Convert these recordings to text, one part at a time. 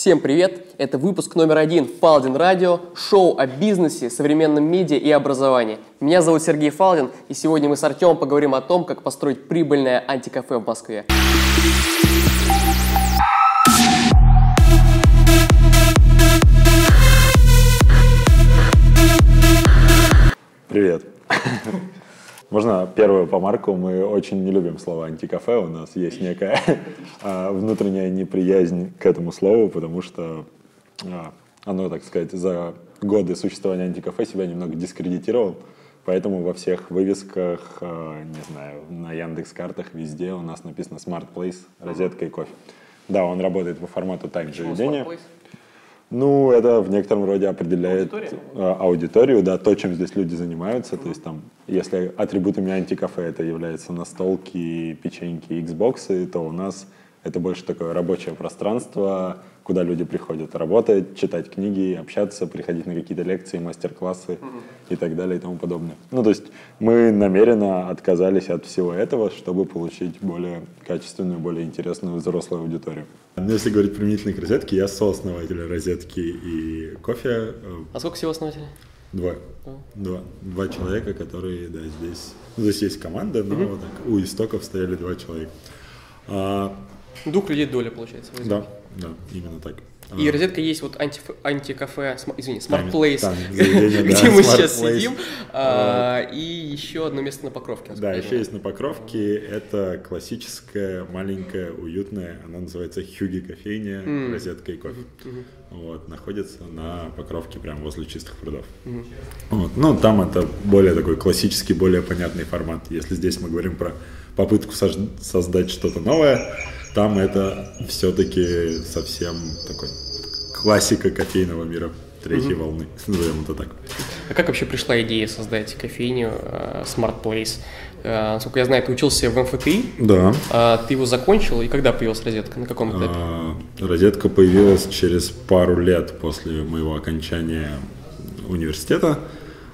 Всем привет! Это выпуск номер один Фалдин Радио, шоу о бизнесе, современном медиа и образовании. Меня зовут Сергей Фалдин, и сегодня мы с Артемом поговорим о том, как построить прибыльное антикафе в Москве. Привет. Можно первую помарку? Мы очень не любим слово антикафе. У нас есть некая а, внутренняя неприязнь к этому слову, потому что а, оно, так сказать, за годы существования антикафе себя немного дискредитировал. Поэтому во всех вывесках, а, не знаю, на Яндекс картах везде у нас написано Smart Place, розетка и кофе. Да, он работает по формату тайм заведения. Ну, это в некотором роде определяет аудиторию, аудиторию да, то, чем здесь люди занимаются. То есть там, если атрибутами антикафе это являются настолки, печеньки, Xbox, то у нас это больше такое рабочее пространство, куда люди приходят работать, читать книги, общаться, приходить на какие-то лекции, мастер-классы mm-hmm. и так далее и тому подобное. Ну, то есть мы намеренно отказались от всего этого, чтобы получить более качественную, более интересную взрослую аудиторию. Ну, если говорить применительно к розетке, я сооснователь розетки и кофе. А сколько всего основателей? Два. Oh. Два. Два человека, которые, да, здесь... Ну, здесь есть команда, но mm-hmm. вот так, у истоков стояли два человека. А, Двух людей доля, получается. Да, да, именно так. И а. розетка есть вот анти, антикафе, извини, Smart Place, где мы сейчас сидим, а, и еще одно место на Покровке. Да, еще есть на Покровке. Это классическая, маленькая, уютная, она называется Хюги кофейня, розетка и кофе. Вот, находится на Покровке, прямо возле чистых прудов. Вот. Ну, там это более такой классический, более понятный формат. Если здесь мы говорим про попытку создать что-то новое, там это все-таки совсем такой классика кофейного мира третьей угу. волны, назовем это так. А как вообще пришла идея создать кофейню uh, Smart Place? Uh, насколько я знаю, ты учился в МФТИ. Да. Uh, ты его закончил, и когда появилась розетка? На каком этапе? Uh, розетка появилась через пару лет после моего окончания университета.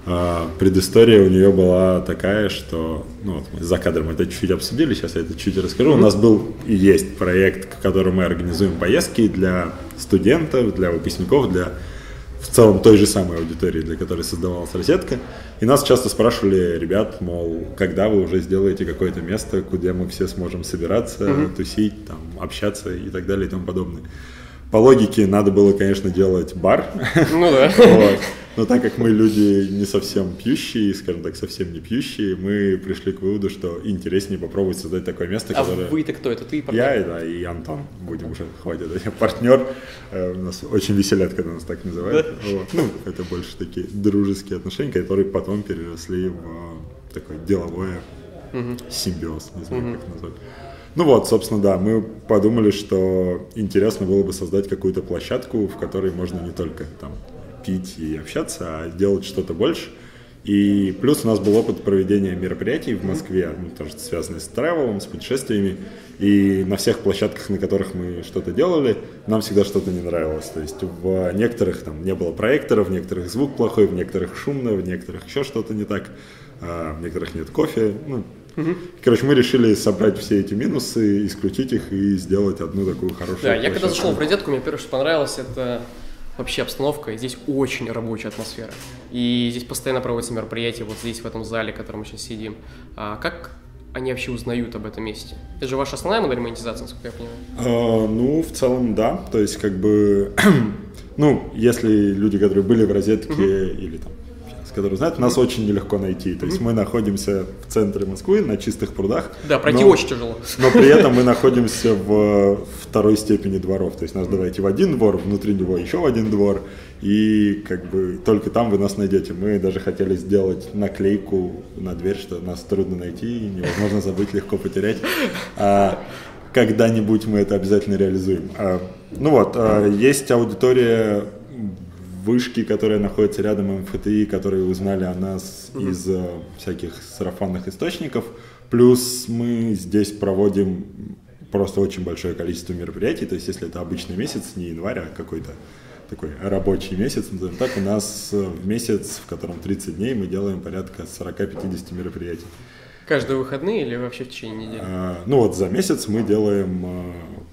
А, предыстория у нее была такая, что, ну вот мы за кадром это чуть-чуть обсудили, сейчас я это чуть расскажу. У нас был и есть проект, в котором мы организуем поездки для студентов, для выпускников, для в целом той же самой аудитории, для которой создавалась розетка. И нас часто спрашивали, ребят, мол, когда вы уже сделаете какое-то место, куда мы все сможем собираться, mm-hmm. тусить, там, общаться и так далее и тому подобное. По логике надо было, конечно, делать бар. Ну да. вот. Но так как мы люди не совсем пьющие, скажем так, совсем не пьющие, мы пришли к выводу, что интереснее попробовать создать такое место, а которое... вы-то кто? Это ты партнер? Я, да, и Антон. Будем уже, хватит. Я партнер. Э, у нас очень веселят, когда нас так называют. Вот. Ну, это больше такие дружеские отношения, которые потом переросли в такой деловое угу. симбиоз, не знаю, угу. как назвать. Ну вот, собственно, да, мы подумали, что интересно было бы создать какую-то площадку, в которой можно не только там пить и общаться, а делать что-то больше. И плюс у нас был опыт проведения мероприятий в Москве, ну, тоже связанные с travel, с путешествиями. И на всех площадках, на которых мы что-то делали, нам всегда что-то не нравилось. То есть в некоторых там не было проекторов, в некоторых звук плохой, в некоторых шумно, в некоторых еще что-то не так, а в некоторых нет кофе. Ну, Угу. Короче, мы решили собрать все эти минусы, исключить их и сделать одну такую хорошую. Да, я когда зашел в розетку, мне первое, что понравилось, это вообще обстановка. Здесь очень рабочая атмосфера. И здесь постоянно проводятся мероприятия, вот здесь, в этом зале, в котором мы сейчас сидим. А как они вообще узнают об этом месте? Это же ваша основная модель монетизации, насколько я понимаю? А, ну, в целом, да. То есть, как бы, ну, если люди, которые были в розетке угу. или там которые знают, нас очень нелегко найти. То есть мы находимся в центре Москвы, на чистых прудах. Да, пройти но, очень тяжело. Но при этом мы находимся в второй степени дворов. То есть нас давайте в один двор, внутри него еще в один двор. И как бы только там вы нас найдете. Мы даже хотели сделать наклейку на дверь, что нас трудно найти, невозможно забыть, легко потерять. А, когда-нибудь мы это обязательно реализуем. А, ну вот, а, есть аудитория вышки, которые находятся рядом МФТИ, которые узнали о нас mm-hmm. из uh, всяких сарафанных источников. Плюс мы здесь проводим просто очень большое количество мероприятий. То есть, если это обычный месяц, не январь, а какой-то такой рабочий месяц, назовем так, у нас э, в месяц, в котором 30 дней, мы делаем порядка 40-50 мероприятий. Каждые выходные или вообще в течение недели? А, ну вот за месяц мы делаем с-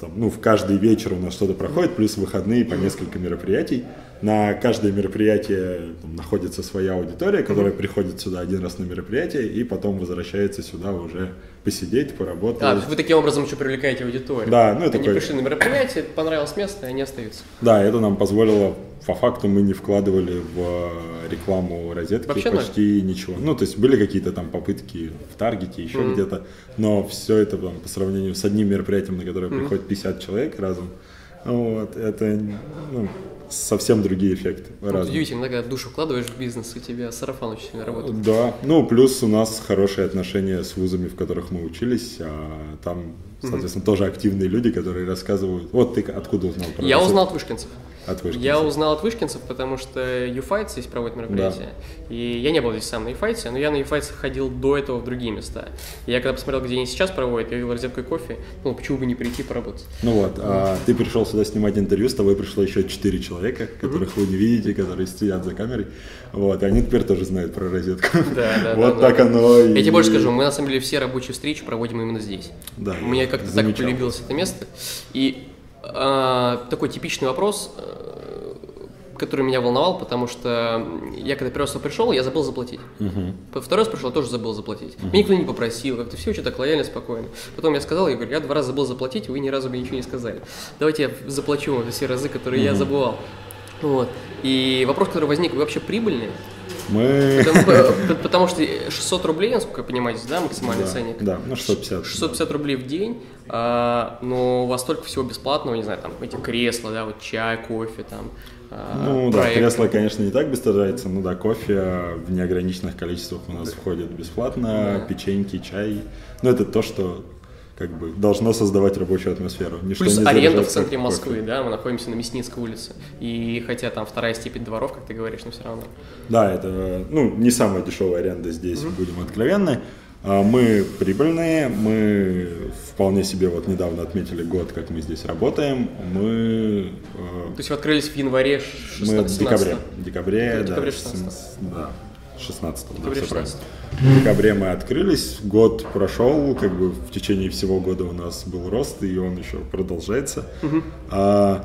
там, ну, в каждый вечер у нас что-то проходит, плюс выходные по несколько мероприятий. На каждое мероприятие там, находится своя аудитория, которая приходит сюда один раз на мероприятие и потом возвращается сюда уже посидеть, поработать. А, то есть вы таким образом еще привлекаете аудиторию. Да, ну, это Они такой- пришли на мероприятие, понравилось место, и они остаются. Да, это нам позволило, по факту мы не вкладывали в э, рекламу розетки Вообще ноль? почти ничего. Ну, то есть были какие-то там попытки в Таргете, еще где-то, но все это там, по сравнению с одним мероприятием, на которое приходит 50 человек разом, вот, это ну, совсем другие эффекты. Вот разные. удивительно, да, когда душу вкладываешь в бизнес, у тебя сарафан очень сильно работает. Да, ну плюс у нас хорошие отношения с вузами, в которых мы учились, а там, соответственно, тоже активные люди, которые рассказывают. Вот ты откуда узнал про Я узнал от вышкинцев. От Вышкинцев. Я узнал от вышкинцев, потому что Юфайт здесь проводит мероприятия. И я не был здесь сам на Юфайте, но я на Юфайте ходил до этого в другие места. И я когда посмотрел, где они сейчас проводят, я видел розетку и кофе, ну почему бы не прийти поработать. Ну вот, а ты пришел сюда снимать интервью, с тобой пришло еще четыре человека, которых вы не видите, которые сидят за камерой. Вот, и они теперь тоже знают про розетку. Да, да, Вот да, так да. оно и... Я тебе больше скажу, мы на самом деле все рабочие встречи проводим именно здесь. Да, Мне я как-то так полюбилось это место. И а, такой типичный вопрос, э, который меня волновал, потому что я когда первый раз пришел, я забыл заплатить. По- Второй раз пришел, тоже забыл заплатить. Меня никто не попросил, как-то все очень так лояльно, спокойно. Потом я сказал, я говорю, я два раза забыл заплатить, вы ни разу мне ничего не сказали. Давайте я заплачу вам за все разы, которые я забывал. Вот. И вопрос, который возник, вы вообще прибыльные? Мы... Потому, по- потому что 600 рублей, насколько я понимаю, здесь, да, максимальный Да, ценник? Да, ну 650. 650 рублей в день, а, но у вас столько всего бесплатного, не знаю, там эти кресла, да, вот чай, кофе, там. а, Ну да, проект. кресло, конечно, не так быстро жается, ну да, кофе в неограниченных количествах у нас входит бесплатно, печеньки, чай. Ну это то, что как бы должно создавать рабочую атмосферу. Ничто Плюс не аренда в центре кофе. Москвы, да, мы находимся на Мясницкой улице. И хотя там вторая степень дворов, как ты говоришь, но все равно. Да, это ну, не самая дешевая аренда здесь, будем откровенны. А, Мы прибыльные, мы вполне себе вот недавно отметили год, как мы здесь работаем. Мы, э, То есть вы открылись в январе мы 16 в декабре. В декабре, В да, декабре с- 16. с- да, 16 да, Декабре всё правильно. 16. В декабре мы открылись, год прошел, как бы в течение всего года у нас был рост, и он еще продолжается. А,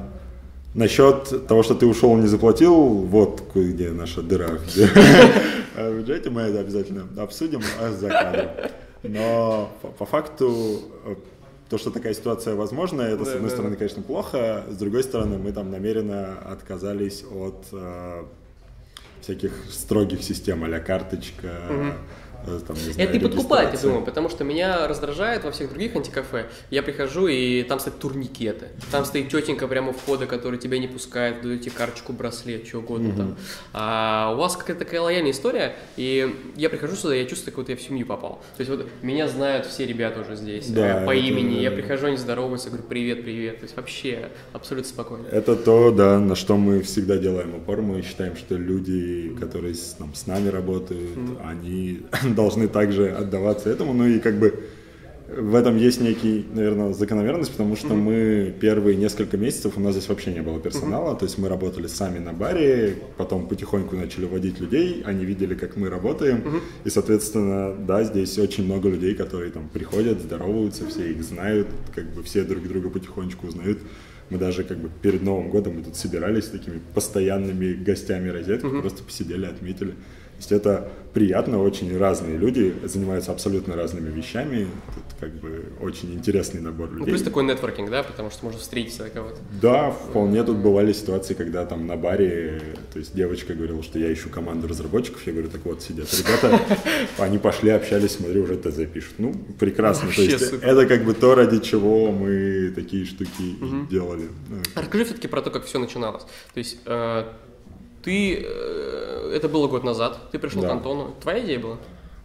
насчет того, что ты ушел и не заплатил, вот где наша дыра. А в бюджете мы это обязательно обсудим а за кадром. Но по, факту э, то, что такая ситуация возможна, это, с Да, одной да, стороны, да. конечно, плохо, с другой стороны, мы там намеренно отказались от э, всяких строгих систем, а карточка, э, там, не знаю, Это не подкупает, я думаю, потому что меня раздражает во всех других антикафе. Я прихожу, и там стоят турникеты. Там стоит тетенька прямо у входа, которая тебя не пускает, тебе карточку, браслет, что угодно там. А у вас какая-то такая лояльная история, и я прихожу сюда, я чувствую, как будто я в семью попал. То есть вот меня знают все ребята уже здесь Да, э, по это- имени. Я прихожу, они здороваются, говорю, привет, привет. То есть вообще абсолютно спокойно. Это то, да, на что мы всегда делаем упор. Мы считаем, что люди, которые с, там, с нами работают, они должны также отдаваться этому. Ну и как бы в этом есть некий, наверное, закономерность, потому что мы первые несколько месяцев у нас здесь вообще не было персонала, то есть мы работали сами на баре, потом потихоньку начали водить людей, они видели, как мы работаем, и, соответственно, да, здесь очень много людей, которые там приходят, здороваются, все их знают, как бы все друг друга потихонечку узнают. Мы даже как бы перед Новым годом мы тут собирались с такими постоянными гостями розетки, просто посидели, отметили. То есть это приятно, очень разные люди занимаются абсолютно разными вещами. Тут как бы очень интересный набор Ну, людей. плюс такой нетворкинг, да, потому что можно встретиться кого-то. Да, вполне тут бывали ситуации, когда там на баре, то есть девочка говорила, что я ищу команду разработчиков, я говорю, так вот сидят ребята, они пошли, общались, смотрю, уже ТЗ пишут. Ну, прекрасно, то Вообще есть супер. это как бы то, ради чего мы такие штуки и делали. Ну, А Расскажи все-таки про то, как все начиналось. То есть э, ты, э, это было год назад, ты пришел Да. к Антону, твоя идея была?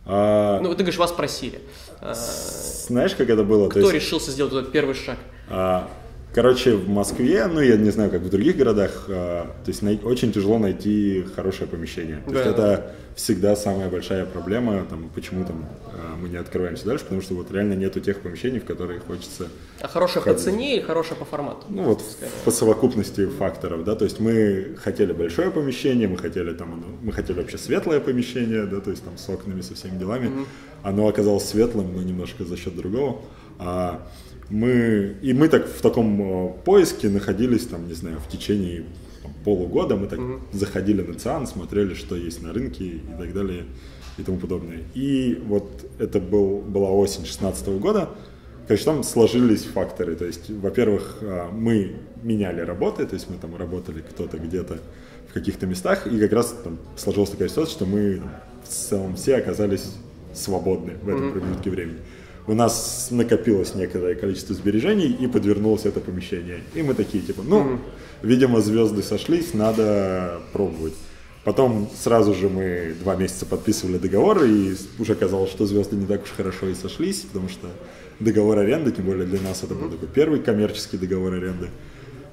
а, Ну, ты говоришь, вас просили. А, знаешь, как это было? То кто есть, решился сделать этот первый шаг? А, Короче, в Москве, ну я не знаю, как в других городах, а, то есть най- очень тяжело найти хорошее помещение. То есть Да. это всегда самая большая проблема, там, почему там а, мы не открываемся дальше, потому что вот реально нету тех помещений, в которые хочется, А хорошее по Ходить. цене или хорошее по формату? ну вот по совокупности факторов, да, то есть мы хотели большое помещение, мы хотели там, мы хотели вообще светлое помещение, да, то есть там с окнами, со всеми делами, оно оказалось светлым, но немножко за счет другого. А мы, и мы так в таком э, поиске находились, там, не знаю, в течение там, полугода, мы так mm-hmm. заходили на ЦИАН, смотрели, что есть на рынке и так далее и тому подобное. И вот это был, была осень 2016 года, Короче, там сложились факторы. То есть, во-первых, э, мы меняли работы, то есть мы там работали кто-то где-то в каких-то местах, и как раз там сложилась такая ситуация, что мы в целом все оказались свободны в этом промежутке времени у нас накопилось некоторое количество сбережений и подвернулось это помещение. И мы такие, типа, ну, mm-hmm. видимо, звезды сошлись, надо пробовать. Потом сразу же мы два месяца подписывали договор, и уже казалось, что звезды не так уж хорошо и сошлись, потому что договор аренды, тем более для нас это был такой первый коммерческий договор аренды.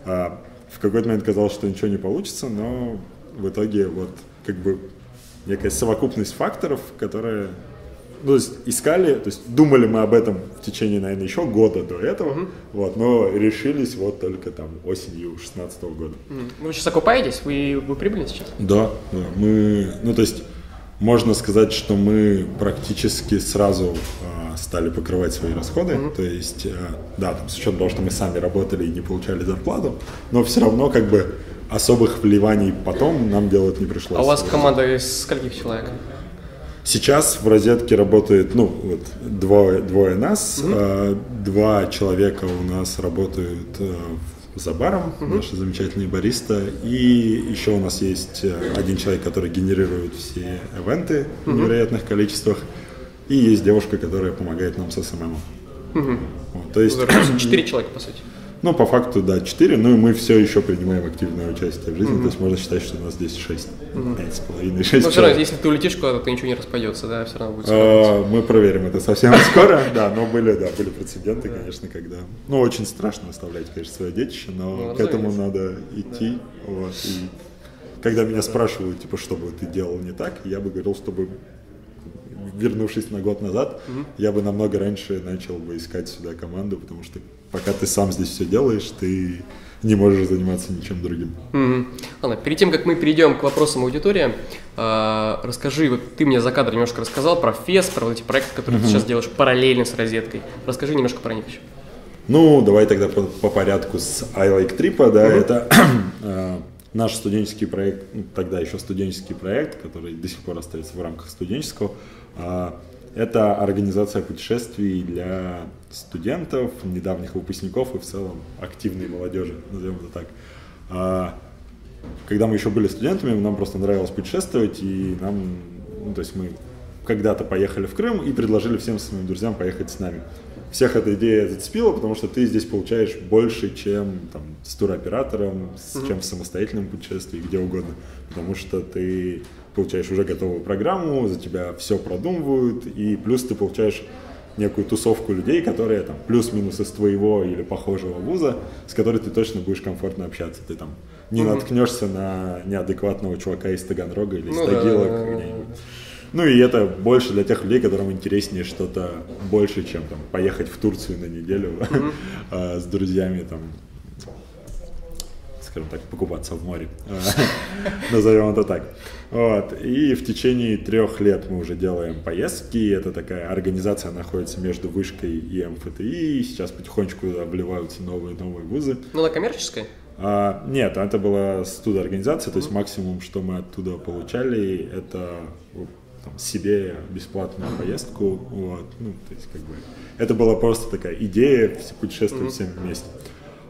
А в какой-то момент казалось, что ничего не получится, но в итоге вот как бы некая совокупность факторов, которая ну, то есть искали, то есть думали мы об этом в течение, наверное, еще года до этого, угу. вот, но решились вот только там осенью 16 года. Вы сейчас окупаетесь? Вы, вы прибыли сейчас? Да, да, мы, ну, то есть можно сказать, что мы практически сразу э, стали покрывать свои расходы, mm то есть, э, да, там, с учетом того, что мы сами работали и не получали зарплату, но все равно как бы особых вливаний потом нам делать не пришлось. А у вас команда из скольких человек? Сейчас в розетке работает, ну, вот двое, двое нас, mm-hmm. э, два человека у нас работают э, за баром, mm-hmm. наши замечательные бариста, и еще у нас есть э, один человек, который генерирует все ивенты mm-hmm. в невероятных количествах, и есть девушка, которая помогает нам с SMM. Mm-hmm. Вот, то есть четыре человека по сути. Ну, по факту, да, 4, ну и мы все еще принимаем активное участие в жизни, mm-hmm. то есть можно считать, что у нас здесь 6, mm-hmm. 5,5, 6 Но все равно, если ты улетишь куда-то, то ничего не распадется, да, все равно будет а, Мы проверим это совсем скоро, да, но были, да, были прецеденты, конечно, когда, ну, очень страшно оставлять, конечно, свое детище, но ну, к этому надо идти, вот, и когда меня спрашивают, типа, что бы ты делал не так, я бы говорил, чтобы вернувшись на год назад, mm-hmm. я бы намного раньше начал бы искать сюда команду, потому что пока ты сам здесь все делаешь, ты не можешь заниматься ничем другим. Mm-hmm. Ладно, перед тем, как мы перейдем к вопросам аудитории, э, расскажи, вот ты мне за кадр немножко рассказал про ФЕС, про вот эти проекты, которые mm-hmm. ты сейчас делаешь параллельно с розеткой. Расскажи немножко про них еще. Ну, давай тогда по, по порядку с I Like Trip, да, mm-hmm. это э, наш студенческий проект, ну, тогда еще студенческий проект, который до сих пор остается в рамках студенческого, э, это организация путешествий для студентов, недавних выпускников и в целом активной молодежи, назовем это так. А, когда мы еще были студентами, нам просто нравилось путешествовать, и нам, ну, то есть мы когда-то поехали в Крым и предложили всем своим друзьям поехать с нами. Всех эта идея зацепила, потому что ты здесь получаешь больше, чем там, с туроператором, mm-hmm. чем в самостоятельном путешествии, где угодно. Потому что ты получаешь уже готовую программу, за тебя все продумывают, и плюс ты получаешь некую тусовку людей, которые там плюс-минус из твоего или похожего вуза, с которой ты точно будешь комфортно общаться. Ты там не угу. наткнешься на неадекватного чувака из Таганрога или из ну, Тагила да, да, да. Ну и это больше для тех людей, которым интереснее что-то больше, чем там поехать в Турцию на неделю угу. с друзьями там скажем так, покупаться в море, назовем это так. Вот. И в течение трех лет мы уже делаем поездки. Это такая организация находится между вышкой и МФТИ. И сейчас потихонечку вливаются новые новые вузы. Ну, она коммерческая? А, нет, это была студо-организация, то есть максимум, что мы оттуда получали, это там, себе бесплатную поездку. Вот. Ну, то есть, как бы, это была просто такая идея путешествовать mm-hmm. всем вместе.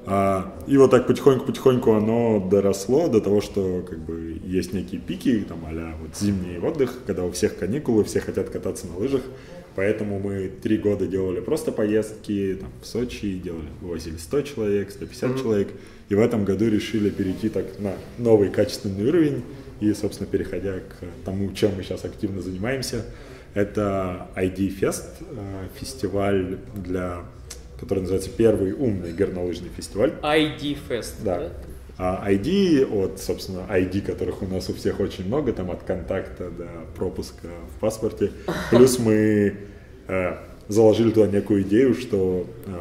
А, и вот так потихоньку-потихоньку оно доросло до того, что как бы есть некие пики, там а вот зимний отдых, когда у всех каникулы, все хотят кататься на лыжах. Поэтому мы три года делали просто поездки там, в Сочи, делали, вывозили 100 человек, 150 mm-hmm. человек. И в этом году решили перейти так на новый качественный уровень. И, собственно, переходя к тому, чем мы сейчас активно занимаемся, это ID Fest, э, фестиваль для который называется «Первый умный горнолыжный фестиваль». ID Fest, да? да? А ID от, собственно, ID, которых у нас у всех очень много, там от контакта до пропуска в паспорте. Плюс мы э, заложили туда некую идею, что э,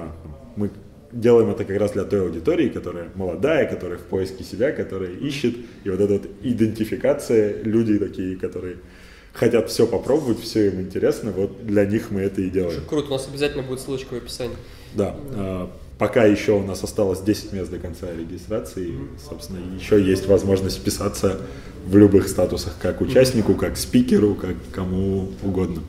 мы делаем это как раз для той аудитории, которая молодая, которая в поиске себя, которая ищет. И вот эта вот идентификация, люди такие, которые хотят все попробовать, все им интересно, вот для них мы это и делаем. Круто, у нас обязательно будет ссылочка в описании. Да. А, пока еще у нас осталось 10 мест до конца регистрации. Собственно, еще есть возможность вписаться в любых статусах, как участнику, как спикеру, как кому угодно.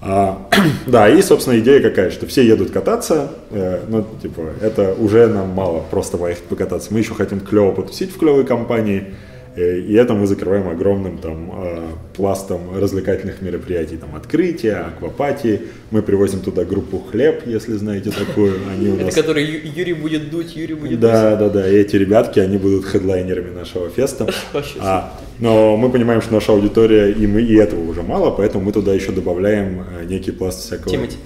А, да, и, собственно, идея какая, что все едут кататься, э, ну, типа, это уже нам мало просто поехать покататься. Мы еще хотим клево потусить в клевой компании, и это мы закрываем огромным там э, пластом развлекательных мероприятий, там открытия, аквапатии. Мы привозим туда группу хлеб, если знаете такую. Они у нас... Это который Юрий будет дуть, Юрий будет Да, дуть. да, да. И эти ребятки, они будут хедлайнерами нашего феста. А, но мы понимаем, что наша аудитория, и мы и этого уже мало, поэтому мы туда еще добавляем э, некий пласт всякого... Тимати.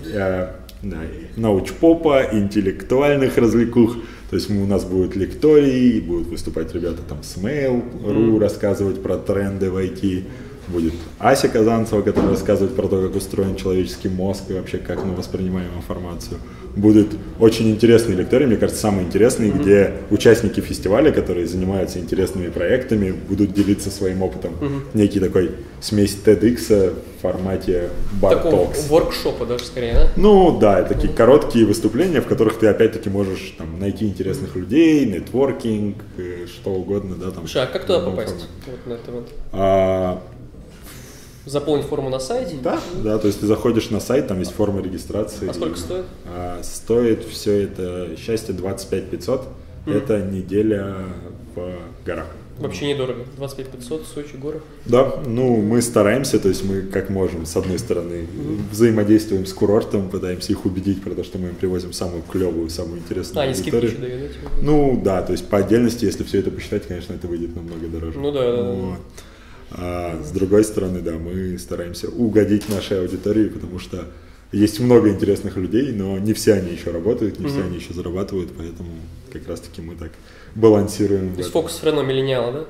Да, научпопа, интеллектуальных развлекух. То есть у нас будут лектории, будут выступать ребята там с Mail.ru, рассказывать про тренды в IT. Будет Ася Казанцева, которая рассказывает про то, как устроен человеческий мозг и вообще как мы воспринимаем информацию будет очень интересный лекторий, мне кажется, самый интересный, mm-hmm. где участники фестиваля, которые занимаются интересными проектами, будут делиться своим опытом. Mm-hmm. Некий такой смесь TEDx в формате Talks. воркшопа даже скорее, да? Ну да, такие mm-hmm. короткие выступления, в которых ты опять-таки можешь там, найти интересных mm-hmm. людей, нетворкинг, э, что угодно, да, там. Слушай, а как туда попасть? Вот на это А, Заполнить форму на сайте? Да, да, то есть ты заходишь на сайт, там есть форма регистрации. А сколько стоит? А, стоит все это счастье 25 500. Mm. Это неделя в горах. Вообще недорого. 25 500, Сочи, горы. Да, ну мы стараемся, то есть мы как можем, с одной стороны, mm-hmm. взаимодействуем с курортом, пытаемся их убедить про то, что мы им привозим самую клевую, самую интересную а, аудиторию. А, дают, Ну да, то есть по отдельности, если все это посчитать, конечно, это выйдет намного дороже. Ну да, да, вот. да. А с другой стороны, да, мы стараемся угодить нашей аудитории, потому что есть много интересных людей, но не все они еще работают, не mm-hmm. все они еще зарабатывают, поэтому как раз-таки мы так балансируем. То есть фокус все равно миллениала, да?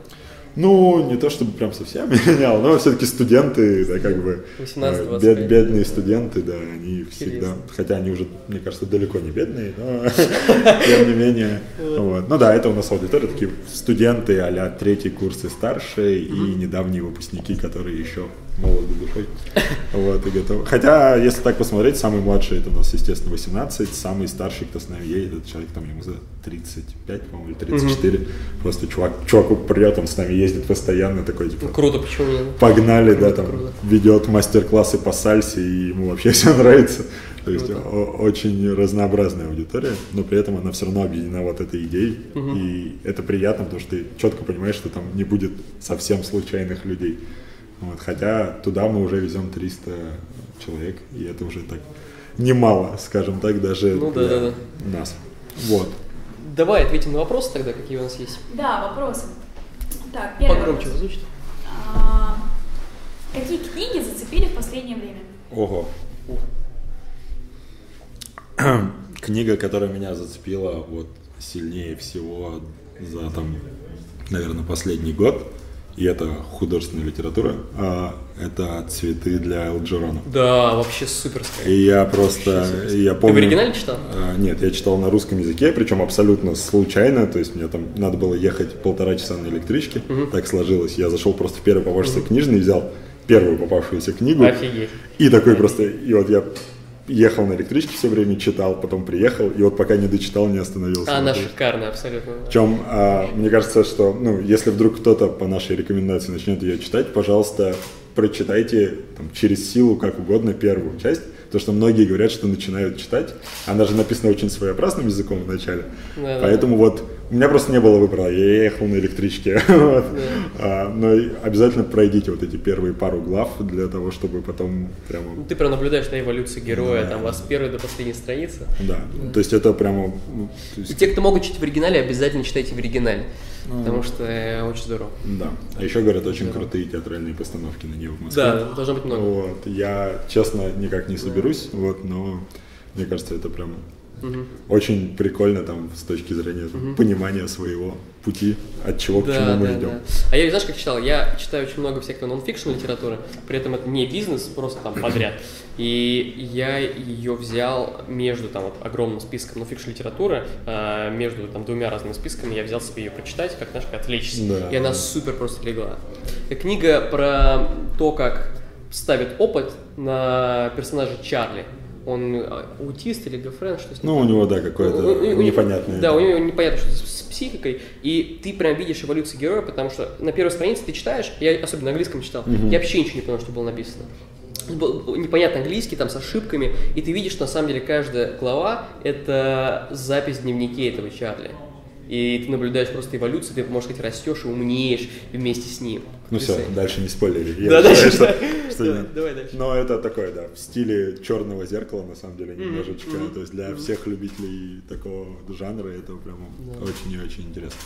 Ну, не то чтобы прям совсем менял, но все-таки студенты, да, как бы 18, э, бед, бедные студенты, да, они всегда, хотя они уже, мне кажется, далеко не бедные, но тем не менее, вот. Ну да, это у нас аудитория, такие студенты а третий курс и старше, и недавние выпускники, которые еще молоды душой. Вот, и готовы. Хотя, если так посмотреть, самый младший это у нас, естественно, 18, самый старший, кто с нами едет, это человек там ему за 35, по-моему, или 34. Mm-hmm. Просто чувак, чуваку прет, он с нами ездит постоянно, такой, типа... Круто, почему нет? Погнали, да, там, круто. ведет мастер-классы по сальсе, и ему вообще все нравится. То есть о- очень разнообразная аудитория, но при этом она все равно объединена вот этой идеей. Угу. И это приятно, потому что ты четко понимаешь, что там не будет совсем случайных людей. Вот, хотя туда мы уже везем 300 человек, и это уже так немало, скажем так, даже ну, для да, да, да. нас. Вот. Давай ответим на вопросы тогда, какие у нас есть. Да, вопросы. Так, первый Погромче вопрос. озвучить. А, какие книги зацепили в последнее время? Ого. Книга, которая меня зацепила вот сильнее всего за там, наверное, последний год, и это художественная литература, а это цветы для Элджерона. Да, вообще суперская. И я просто, я помню... Ты в оригинале читал? А, нет, я читал на русском языке, причем абсолютно случайно, то есть мне там надо было ехать полтора часа на электричке, угу. так сложилось. Я зашел просто в первый попавшийся угу. книжный, взял первую попавшуюся книгу. Офигеть. И такой Офигеть. просто, и вот я ехал на электричке все время, читал, потом приехал, и вот пока не дочитал, не остановился. Она шикарная, абсолютно. В чем, а, мне кажется, что, ну, если вдруг кто-то по нашей рекомендации начнет ее читать, пожалуйста, прочитайте там, через силу, как угодно, первую часть, то, что многие говорят, что начинают читать. Она же написана очень своеобразным языком вначале. Да, Поэтому да. вот у меня просто не было выбора. Я ехал на электричке. вот. а, но обязательно пройдите вот эти первые пару глав для того, чтобы потом прямо... Ну, ты прям наблюдаешь на эволюцию героя, да. там у вас первой до последней страницы. Да. да. То есть это прямо... Ну, есть... И те, кто могут читать в оригинале, обязательно читайте в оригинале. Ну, потому что э, очень здорово. Да. А еще говорят, очень здорово. крутые театральные постановки на нее в Москве. Да, должно быть много. Вот. Я, честно, никак не соберусь, да. вот, но мне кажется, это прям угу. очень прикольно там с точки зрения угу. понимания своего пути, от чего да, к чему мы да, идем. Да. А я, знаешь, как читал? Я читаю очень много всякой нон-фикшн литературы, при этом это не бизнес, просто там подряд. И я ее взял между там вот огромным списком нон-фикшн литературы, э, между там двумя разными списками, я взял себе ее прочитать, как, знаешь, как отвлечься. Да. И она супер просто легла. Книга про то, как ставит опыт на персонажа Чарли. Он а, аутист или олигофрен, что с ним Ну, у него, да, какое-то непонятное. Да, у него непонятно, что с психикой, и ты прям видишь эволюцию героя, потому что на первой странице ты читаешь, я особенно на английском читал, я вообще ничего не понял, что было написано. Непонятно английский, там с ошибками, и ты видишь, что на самом деле каждая глава – это запись дневнике этого Чарли. И ты наблюдаешь просто эволюцию, ты, можно сказать, растешь и умнеешь вместе с ним. Ну все, дальше не спойлери. Я Да, дальше, что- да. что Да, нет. давай дальше. Но это такое, да, в стиле черного зеркала, на самом деле, немножечко. То есть для всех любителей такого жанра это прям очень и очень интересно.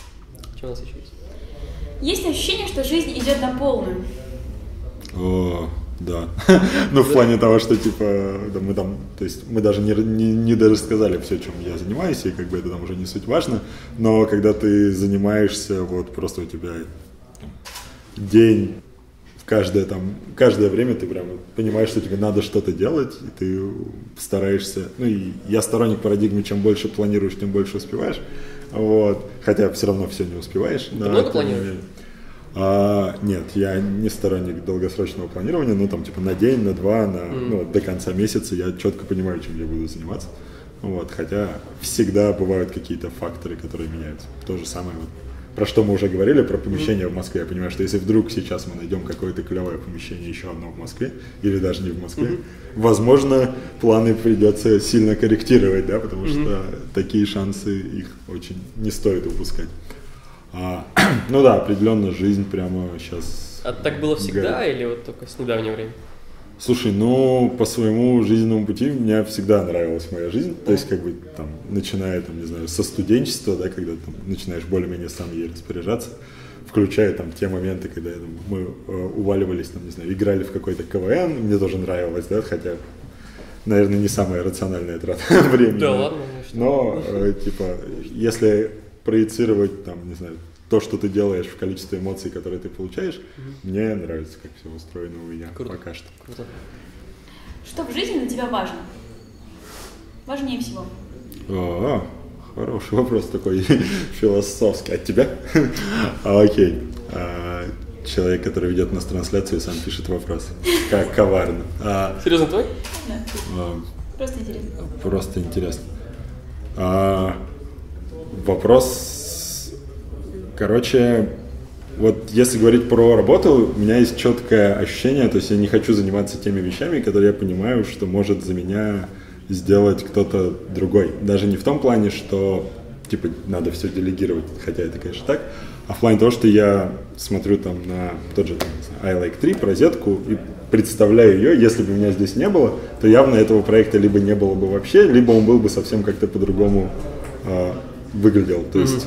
Что у нас еще есть? Есть ощущение, что жизнь идет на полную. О, да. Ну, в плане того, что, типа, да, мы там, то есть, мы даже не, не, не даже сказали все, чем я занимаюсь, и как бы это там уже не суть важно, но когда ты занимаешься, вот просто у тебя там, день, каждое там, каждое время ты прям понимаешь, что тебе надо что-то делать, и ты стараешься, ну, и я сторонник парадигмы, чем больше планируешь, тем больше успеваешь, вот, хотя все равно все не успеваешь. да, много планируешь? А, нет, я не сторонник долгосрочного планирования, ну там типа на день, на два, на, ну, до конца месяца я четко понимаю, чем я буду заниматься. Вот, хотя всегда бывают какие-то факторы, которые меняются. То же самое, вот, про что мы уже говорили, про помещение в Москве. Я понимаю, что если вдруг сейчас мы найдем какое-то клевое помещение еще одно в Москве, или даже не в Москве, возможно, планы придется сильно корректировать, да, потому что такие шансы их очень не стоит упускать. А, ну да, определенно жизнь прямо сейчас. А так было всегда или вот только с недавнего времени? Слушай, ну по своему жизненному пути мне всегда нравилась моя жизнь. То есть, как бы там, начиная там, не знаю, со студенчества, да, когда там начинаешь более-менее сам ей распоряжаться, включая там те моменты, когда там, мы э, уваливались, там, не знаю, играли в какой-то КВН, мне тоже нравилось, да, хотя, наверное, не самая рациональная трата времени. Да ладно, ну. Но, э, типа, если проецировать, там, не знаю, то, что ты делаешь в количестве эмоций, которые ты получаешь, мне нравится, как все устроено у меня Круто. пока что. Круто. Что в жизни для тебя важно? Важнее всего. О, хороший вопрос такой философский. От тебя? А, Окей. А, Человек, который ведет нас трансляцию, сам пишет вопрос. Как коварно. А, Серьезно твой? Да. а, Просто интересно. Просто интересно. А, вопрос, короче, вот если говорить про работу, у меня есть четкое ощущение, то есть я не хочу заниматься теми вещами, которые я понимаю, что может за меня сделать кто-то другой. Даже не в том плане, что типа надо все делегировать, хотя это, конечно, так, а в плане того, что я смотрю там на тот же I Like 3, розетку и представляю ее, если бы меня здесь не было, то явно этого проекта либо не было бы вообще, либо он был бы совсем как-то по-другому э, выглядел. То есть,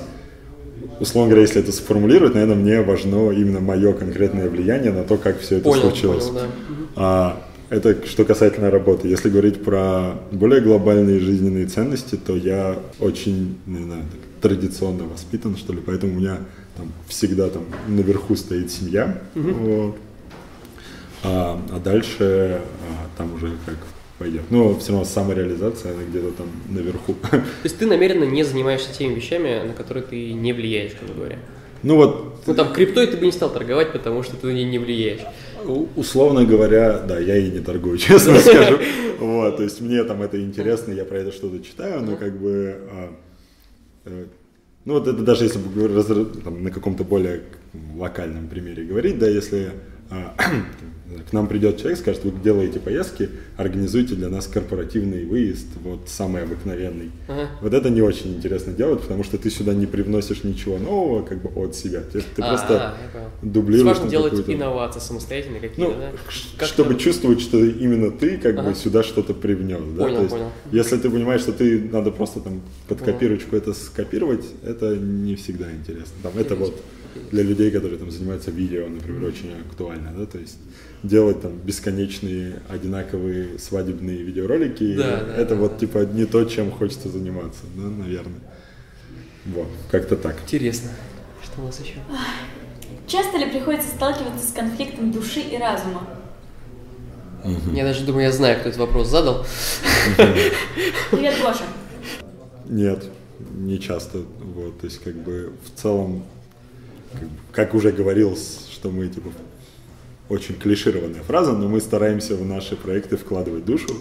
условно говоря, если это сформулировать, наверное, мне важно именно мое конкретное влияние на то, как все это Понял, случилось. понял, да. А, это что касательно работы. Если говорить про более глобальные жизненные ценности, то я очень, не знаю, так, традиционно воспитан, что ли, поэтому у меня там всегда там наверху стоит семья, вот. а, а дальше а, там уже как пойдет. Но все равно самореализация, она где-то там наверху. То есть ты намеренно не занимаешься теми вещами, на которые ты не влияешь, грубо говоря. Ну вот, Ну там криптой ты бы не стал торговать, потому что ты на ней не влияешь. Условно говоря, да, я и не торгую, честно скажу. Вот, то есть мне там это интересно, я про это что-то читаю, но как бы, а, э, ну вот это даже если бы там, на каком-то более локальном примере говорить, да, если к нам придет человек, скажет, вы делаете поездки, организуйте для нас корпоративный выезд, вот самый обыкновенный. Ага. Вот это не очень интересно делать, потому что ты сюда не привносишь ничего нового, как бы от себя. Есть ты А, просто дублируешь. Важно делать инновации самостоятельно какие-то, ну, да? Как чтобы там? чувствовать, что именно ты как Ага. бы сюда что-то привнес. Да? Понял, То есть, понял. Если ты понимаешь, что ты надо просто там под копирочку это скопировать, это не всегда интересно. Там, это вот для людей, которые там занимаются видео, например, очень актуально, да, то есть делать там бесконечные одинаковые свадебные видеоролики, Да, да, это да, вот типа не то, чем хочется заниматься, да, наверное. Вот, как-то так. Интересно. Что у нас еще? Часто ли приходится сталкиваться с конфликтом души и разума? Я даже думаю, я знаю, кто этот вопрос задал. Привет, Гоша. Нет, не часто. Вот, то есть, как бы в целом, как, уже говорил, что мы типа очень клишированная фраза, но мы стараемся в наши проекты вкладывать душу.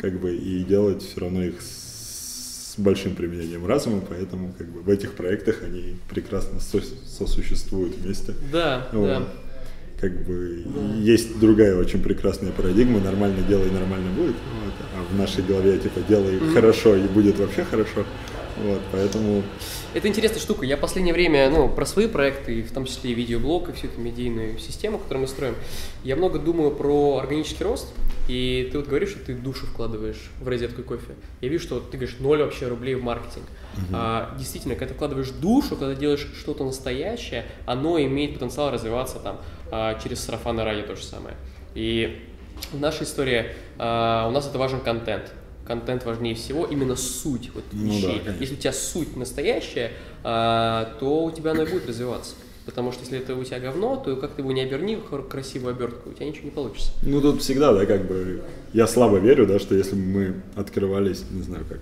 как бы, и делать все равно их с большим применением разума, поэтому как бы в этих проектах они прекрасно со- сосуществуют вместе. Да, Вот. да. Как бы есть другая очень прекрасная парадигма, нормально делай, нормально будет, вот, а в нашей голове типа делай хорошо и будет вообще хорошо, вот, поэтому Это интересная штука. Я в последнее время, ну, про свои проекты, и в том числе и видеоблог, и всю эту медийную систему, которую мы строим, я много думаю про органический рост. И ты вот говоришь, что ты душу вкладываешь в розетку кофе. Я вижу, что ты говоришь ноль вообще рублей в маркетинг. А, действительно, когда ты вкладываешь душу, когда делаешь что-то настоящее, оно имеет потенциал развиваться там а, через сарафанное радио то же самое. И в нашей истории а, у нас это важен контент. Контент важнее всего, именно суть вот Ну да, вещей. конечно. если у тебя суть настоящая, а, то у тебя оно и будет развиваться. Потому что если это у тебя говно, то как ты его не оберни в красивую обертку, у тебя ничего не получится. Ну, тут всегда, да, как бы, я слабо верю, да, что если бы мы открывались, не знаю, как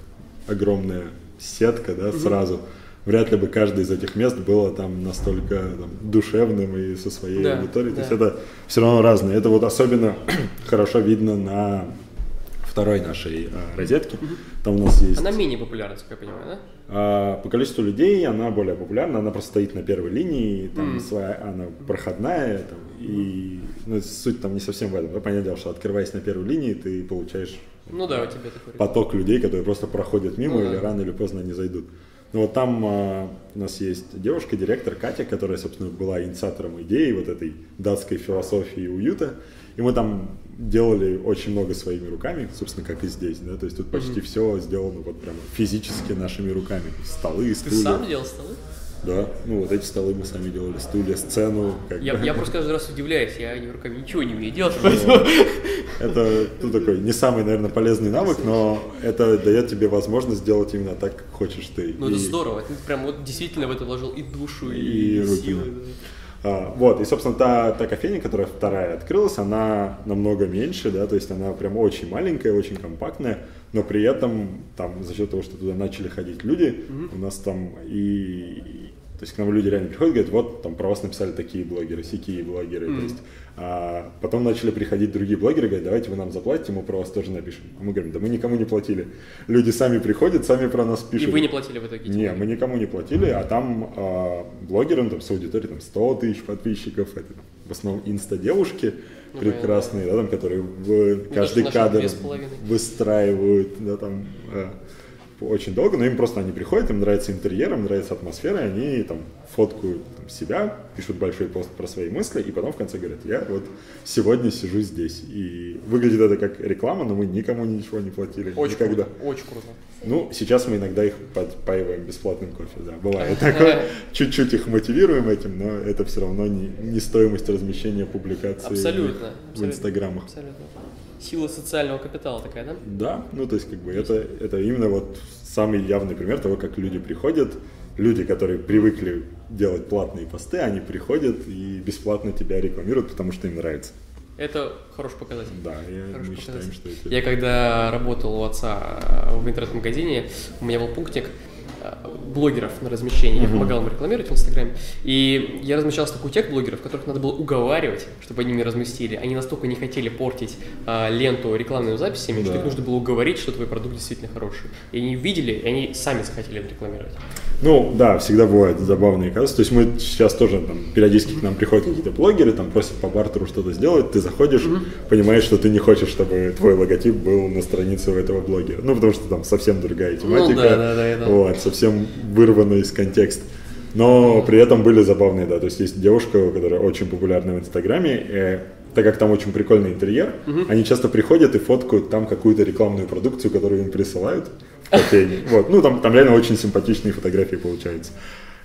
огромная сетка, да, сразу, вряд ли бы каждое из этих мест было там настолько там, душевным и со своей Да, аудиторией. То есть да. это все равно разное. Это вот особенно хорошо видно на второй нашей а, розетке. Там у нас есть... Она менее популярна, насколько я понимаю, да? А, по количеству людей она более популярна, она просто стоит на первой линии, там своя, она проходная, там, и ну, суть там не совсем в этом. Да, понятное дело, что открываясь на первой линии, ты получаешь Ну да, у тебя такой. поток людей, которые просто проходят мимо Ну или да. рано или поздно они зайдут. Ну вот там а, у нас есть девушка, директор Катя, которая, собственно, была инициатором идеи вот этой датской философии уюта. И мы там делали очень много своими руками, собственно, как и здесь, да, то есть тут почти все сделано вот прям физически нашими руками. Столы, Ты стулья. сам делал столы? Да, ну вот эти столы мы сами делали, стулья, сцену. Как Я, я просто каждый раз удивляюсь, я руками ничего не умею делать, поэтому... Это ну, такой не самый, наверное, полезный навык, но это дает тебе возможность сделать именно так, как хочешь ты. Ну это И- здорово, ты прям вот действительно в это вложил и душу, и, И силы. да. А, вот, и, собственно, та, та кофейня, которая вторая открылась, она намного меньше, да, то есть она прям очень маленькая, очень компактная, но при этом там за счет того, что туда начали ходить люди, у нас там и... То есть к нам люди реально приходят, говорят, вот там про вас написали такие блогеры, сякие блогеры. То есть, а потом начали приходить другие блогеры, говорят, давайте вы нам заплатите, мы про вас тоже напишем. А мы говорим, да мы никому не платили. Люди сами приходят, сами про нас И пишут. вы не платили в итоге? Не, мы никому не платили, а там а, блогеры, ну, там с аудиторией там 100 тысяч подписчиков, это в основном инста-девушки Ну, прекрасные, да, там, которые в каждый кадр выстраивают, да, там э, очень долго, но им просто они приходят, им нравится интерьер, им нравится атмосфера, они там фоткают там, себя, пишут большой пост про свои мысли, и потом в конце говорят, я вот сегодня сижу здесь. И выглядит это как реклама, но мы никому ничего не платили. Очень никогда. круто, очень круто. Ну, сейчас мы иногда их подпаиваем бесплатным кофе, да, бывает такое. Чуть-чуть их мотивируем этим, но это все равно не, не стоимость размещения публикаций Абсолютно. в абсолютно, инстаграмах. Абсолютно. Сила социального капитала такая, да? Да, ну то есть как бы это, это именно вот самый явный пример того, как люди приходят, люди, которые привыкли делать платные посты, они приходят и бесплатно тебя рекламируют, потому что им нравится. Это хороший показатель. Да, я- Хороший мы считаем, показатель. что это... Я когда работал у отца в интернет-магазине, у меня был пунктик блогеров на размещение. Я помогал им рекламировать в Инстаграме. И я размещался только у тех блогеров, которых надо было уговаривать, чтобы они мне разместили. Они настолько не хотели портить а, ленту рекламными записями, что Да. их нужно было уговорить, что твой продукт действительно хороший. И они видели, и они сами захотели рекламировать. Ну, да, всегда бывают забавные казусы. То есть мы сейчас тоже там периодически к нам приходят какие-то блогеры, там просят по бартеру что-то сделать, ты заходишь, понимаешь, что ты не хочешь, чтобы твой логотип был на странице у этого блогера. Ну, потому что там совсем другая тематика. Ну да, да, да, это- Вот, совсем вырвано из контекста. Но при этом были забавные, да. То есть есть девушка, которая очень популярна в Инстаграме, э, так как там очень прикольный интерьер, они часто приходят и фоткают там какую-то рекламную продукцию, которую им присылают в кофейне. Вот. Ну, там, там реально очень симпатичные фотографии получаются.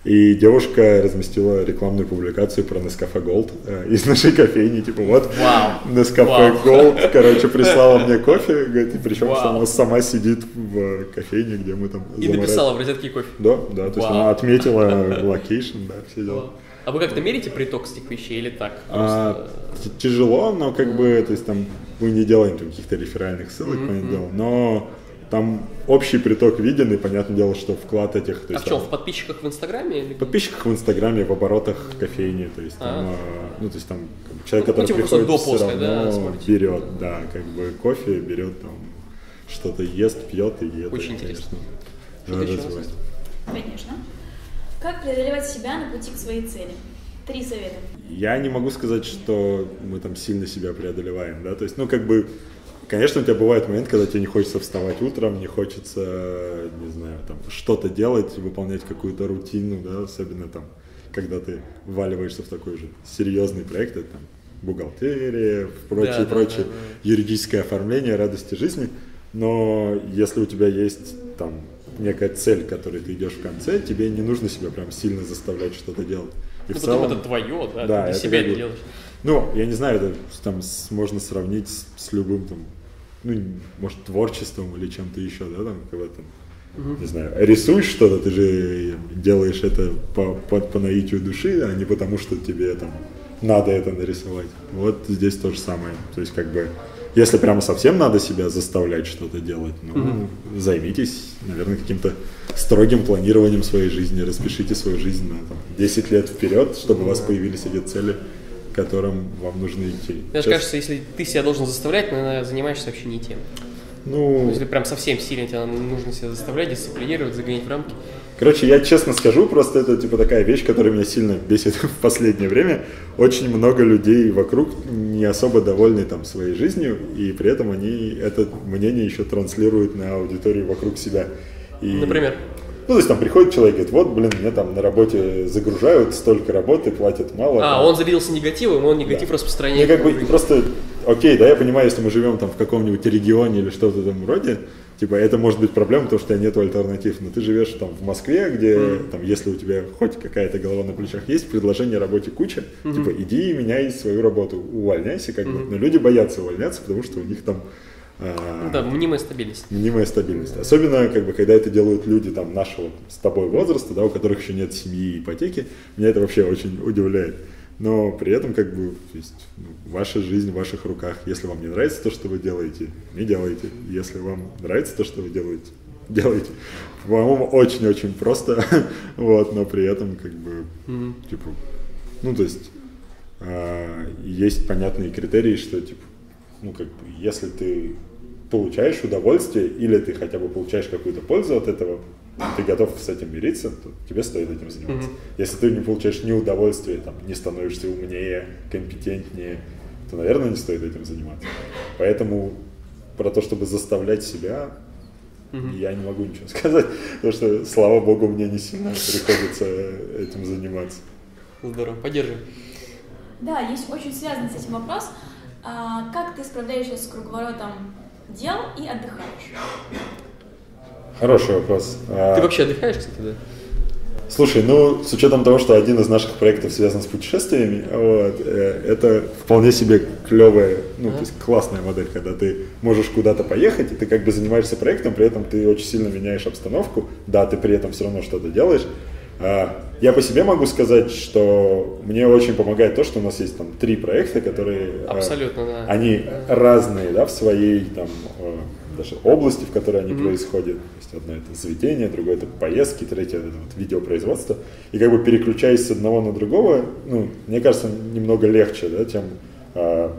И девушка разместила рекламную публикацию про Nescafe Gold э, из нашей кофейни. Типа, вот, Вау. Nescafe Вау. Gold, короче, прислала мне кофе, говорит, и причем, что она сама сидит в кофейне, где мы там И заморачиваемся. написала в розетке кофе. Да, да, то есть Вау. она отметила location, да, все дела. А вы как-то мерите приток с этих вещей или так? А, Просто, т- тяжело, но как бы, то есть там мы не делаем каких-то реферальных ссылок, понятное дело, но там общий приток виден, и понятное дело, что вклад этих, то А есть в чем, там, в подписчиках в Инстаграме? Или... в подписчиках в Инстаграме, в оборотах кофейни, то есть там, А. а, ну то есть там человек, Ну, который типа приходит, просто все до-после, да, равно смотрите. берет, да, как бы кофе берет там что-то ест, пьет, и это, Очень интересно. конечно, есть? Конечно. Как преодолевать себя на пути к своей цели? Три совета. Я не могу сказать, что мы там сильно себя преодолеваем, да, то есть, ну, как бы, конечно, у тебя бывает момент, когда тебе не хочется вставать утром, не хочется, не знаю, там, что-то делать, выполнять какую-то рутину, да, особенно там, когда ты вваливаешься в такой же серьезный проект, это там, бухгалтерия, прочее, Да, да, прочее, да, да. юридическое оформление, радости жизни, но если у тебя есть там некая цель, к которой ты идешь в конце, тебе не нужно себя прям сильно заставлять что-то делать. И Ну, в целом- это твое, да, Да, ты для себя это делаешь. ну, я не знаю, это там можно сравнить с, с любым там, ну, может, творчеством или чем-то еще, да, там, когда там, не знаю, рисуешь что-то, ты же делаешь это по, по, по наитию души, а не потому, что тебе там надо это нарисовать. Вот здесь то же самое. То есть, как бы, если прямо совсем надо себя заставлять что-то делать, ну, займитесь, наверное, каким-то строгим планированием своей жизни, распишите свою жизнь на там, 10 лет вперед, чтобы у вас появились эти цели, к которым вам нужно идти. Мне Сейчас- кажется, если ты себя должен заставлять, наверное, занимаешься вообще не тем. ну, Если прям совсем сильно тебе нужно себя заставлять, дисциплинировать, загонять в рамки. Короче, я честно скажу, просто это типа такая вещь, которая меня сильно бесит в последнее время. Очень много людей вокруг не особо довольны там своей жизнью, и при этом они это мнение еще транслируют на аудиторию вокруг себя. И, Например? Ну, то есть там приходит человек, говорит, вот, блин, мне там на работе загружают, столько работы, платят мало. А, там». он зарядился негативом, и он негатив Да. распространяет. Ну, как бы просто, окей, да, я понимаю, если мы живем там в каком-нибудь регионе или что-то в этом роде, типа, это может быть проблема, потому что у тебя нет альтернатив. Но ты живешь там в Москве, где, там, если у тебя хоть какая-то голова на плечах есть, предложение о работе куча, типа, иди и меняй свою работу, увольняйся, как бы. Но люди боятся увольняться, потому что у них там Да, мнимая стабильность. мнимая стабильность. Особенно, как бы, когда это делают люди там нашего с тобой возраста, да, у которых еще нет семьи и ипотеки, меня это вообще очень удивляет. Но при этом, как бы, то есть, ну, ваша жизнь в ваших руках. Если вам не нравится то, что вы делаете, не делайте. Если вам нравится то, что вы делаете, делайте. По-моему, очень-очень просто, вот, но при этом, как бы, типа, ну, то есть, а, есть понятные критерии, что, типа, ну, как бы, если ты получаешь удовольствие или ты хотя бы получаешь какую-то пользу от этого, ты готов с этим мириться, то тебе стоит этим заниматься. Если ты не получаешь ни удовольствия, там, не становишься умнее, компетентнее, то, наверное, не стоит этим заниматься. Поэтому про то, чтобы заставлять себя, я не могу ничего сказать, потому что, слава богу, мне не сильно приходится этим заниматься. Здорово, поддерживаем. Да, есть очень связанный с этим вопрос. А, как ты справляешься с круговоротом дел и отдыхаешь? Хороший вопрос. А, Ты вообще отдыхаешь, кстати, да? Слушай, ну, с учетом того, что один из наших проектов связан с путешествиями, вот, э, это вполне себе клевая, ну, то есть классная модель, когда ты можешь куда-то поехать, и ты как бы занимаешься проектом, при этом ты очень сильно меняешь обстановку, да, ты при этом все равно что-то делаешь. А, Я по себе могу сказать, что мне очень помогает то, что у нас есть там три проекта, которые... э, Абсолютно, да. Они разные, да, в своей там э, даже области, в которой они происходят. То есть одно это заведение, другое это поездки, третье это вот видеопроизводство. И как бы переключаясь с одного на другого, ну, мне кажется, немного легче, да, чем э,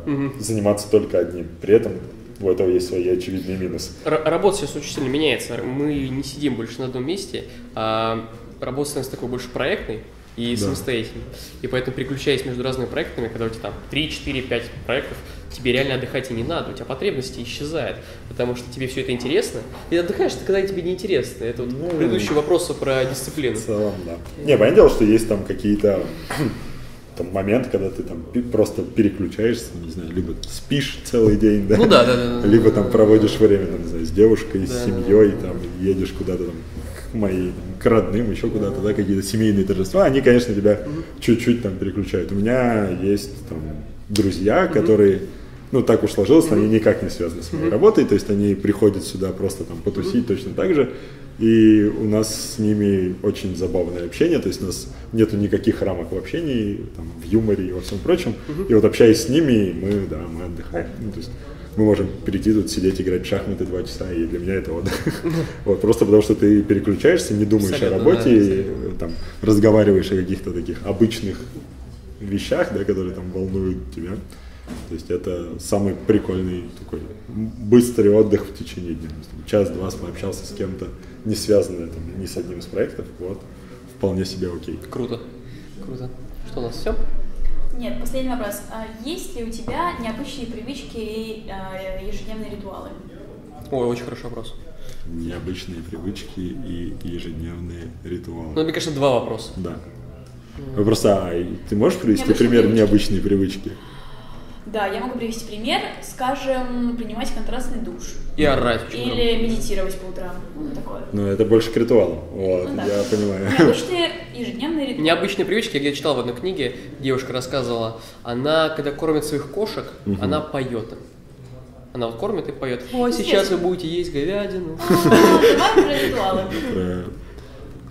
заниматься только одним. При этом у этого есть свои очевидные минусы. Р- работа сейчас очень сильно меняется. Мы не сидим больше на одном месте, а работа становится такой больше проектной и самостоятельной. И поэтому, переключаясь между разными проектами, когда у тебя там 3, 4, 5 проектов, тебе реально отдыхать и не надо, у тебя потребности исчезают, потому что тебе все это интересно. И отдыхаешь ты, когда тебе не интересно. Это вот Ну, предыдущий вопрос про дисциплину. В целом, да. Не, понятное дело, что есть там какие-то там моменты, когда ты там просто переключаешься, не знаю, либо спишь целый день, да, Ну да, да, да, да. либо там проводишь время, там, не знаю, с девушкой, с Да, семьей, там, едешь куда-то там к моим, там, к родным, еще куда-то, да, какие-то семейные торжества, они, конечно, тебя чуть-чуть там переключают. У меня есть там друзья, которые, ну, так уж сложилось, они никак не связаны с моей работой, то есть они приходят сюда просто там потусить точно так же, и у нас с ними очень забавное общение, то есть у нас нету никаких рамок в общении, там, в юморе и во всем прочем. И вот общаясь с ними, мы, да, мы отдыхаем. Ну, то есть мы можем прийти тут, сидеть, играть в шахматы два часа, и для меня это отдых. Вот, просто потому что ты переключаешься, не думаешь о работе, там, разговариваешь о каких-то таких обычных вещах, да, которые там волнуют тебя. То есть это самый прикольный такой быстрый отдых в течение дня. Час-два пообщался с кем-то, не связанный там, ни с одним из проектов, вот, вполне себе окей. Круто, круто. Что у нас все? Нет, последний вопрос. А есть ли у тебя необычные привычки и э, ежедневные ритуалы? Ой, очень хороший вопрос. Необычные привычки и ежедневные ритуалы. Ну, мне кажется, два вопроса. Да. Просто, а, ты можешь привести необычные пример привычки. необычной привычки? Да, я могу привести пример, скажем, принимать контрастный душ. И орать. Или медитировать по утрам. Вот такое. Ну, это больше к ритуалам. Вот, ну, да. я понимаю. Необычные ежедневные ритуалы. Необычные привычки, я где читал в одной книге, девушка рассказывала, она, когда кормит своих кошек, угу. она поет им. Она вот кормит и поет. Ой, сейчас вы будете есть говядину. Давай про ритуалы.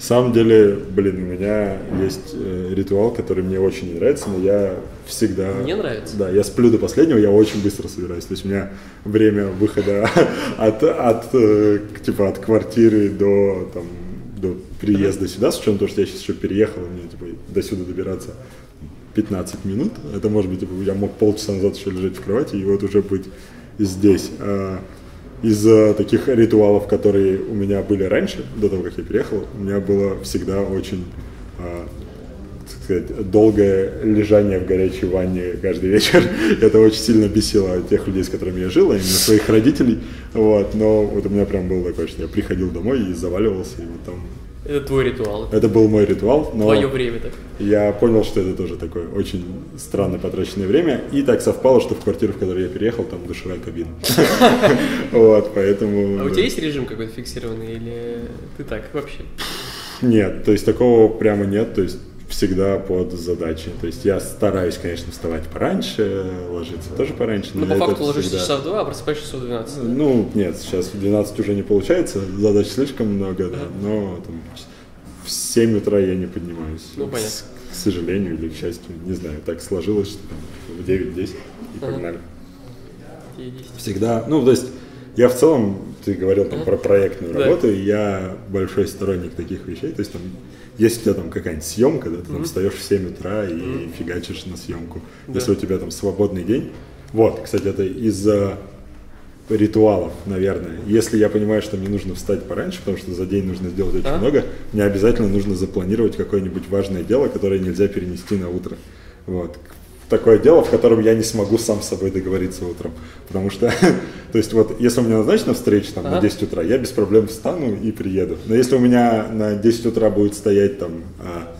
На самом деле, блин, у меня есть э, ритуал, который мне очень не нравится, но я всегда... Мне нравится? Да, я сплю до последнего, я очень быстро собираюсь. То есть у меня время выхода от, от, э, типа, от квартиры до, там, до приезда сюда, с учетом того, что я сейчас еще переехал, мне типа, до сюда добираться 15 минут. Это может быть, типа, я мог полчаса назад еще лежать в кровати и вот уже быть здесь. Из таких ритуалов, которые у меня были раньше, до того, как я переехал, у меня было всегда очень а, так сказать, долгое лежание в горячей ванне каждый вечер. Это очень сильно бесило тех людей, с которыми я жил, а именно своих родителей. Вот. Но вот у меня прям было такое, что я приходил домой и заваливался, и вот там это твой ритуал. Это был мой ритуал, но Твое время так. я понял, что это тоже такое очень странно потраченное время. И так совпало, что в квартиру, в которую я переехал, там душевая кабина. Вот, поэтому... А у тебя есть режим какой-то фиксированный или ты так вообще? Нет, то есть такого прямо нет. То есть всегда под задачи. То есть я стараюсь, конечно, вставать пораньше, ложиться тоже пораньше. Но, но по факту ложишься всегда... часа в 2, а просыпаешься часов в 12. Ну, нет, сейчас в 12 уже не получается, задач слишком много, да, но там, в 7 утра я не поднимаюсь. Ну, понятно. К, сожалению или к счастью, не знаю, так сложилось, что в 9-10 и погнали. Всегда, ну, то есть я в целом, ты говорил там про проектную да. работу, я большой сторонник таких вещей, то есть там если у тебя там какая-нибудь съемка, да, ты mm-hmm. там встаешь в 7 утра и mm-hmm. фигачишь на съемку. Да. Если у тебя там свободный день. Вот, кстати, это из-за ритуалов, наверное. Если я понимаю, что мне нужно встать пораньше, потому что за день нужно сделать очень а? много, мне обязательно нужно запланировать какое-нибудь важное дело, которое нельзя перенести на утро. Вот такое дело, в котором я не смогу сам с собой договориться утром. Потому что, то есть вот, если у меня назначена встреча там, ага. на 10 утра, я без проблем встану и приеду. Но если у меня на 10 утра будет стоять там а,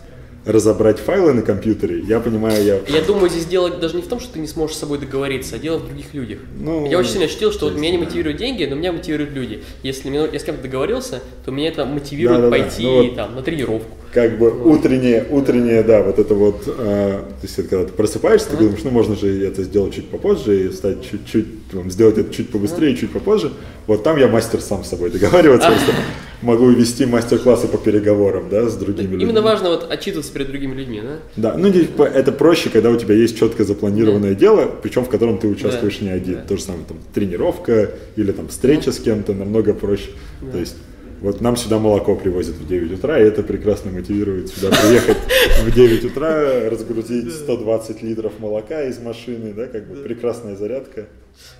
разобрать файлы на компьютере, я понимаю, я... Я думаю, здесь дело даже не в том, что ты не сможешь с собой договориться, а дело в других людях. Ну, я очень сильно ощутил, что вот меня не мотивируют деньги, но меня мотивируют люди. Если я с кем-то договорился, то меня это мотивирует да, да, пойти да. Ну, вот там, на тренировку. Как бы утреннее, утреннее, да, вот это вот, э, то есть когда ты просыпаешься, ты думаешь, ну можно же это сделать чуть попозже и стать чуть-чуть, сделать это чуть побыстрее, чуть попозже. Вот там я мастер сам с собой договариваться, просто могу вести мастер-классы по переговорам, да, с другими Именно людьми. Именно важно вот отчитываться перед другими людьми, да? Да, ну типа, это проще, когда у тебя есть четко запланированное да. дело, причем в котором ты участвуешь да. не один. Да. То же самое там тренировка или там встреча да. с кем-то намного проще. Да. То есть вот нам сюда молоко привозят в 9 утра, и это прекрасно мотивирует сюда приехать в 9 утра, разгрузить 120 литров молока из машины, да, как бы прекрасная зарядка.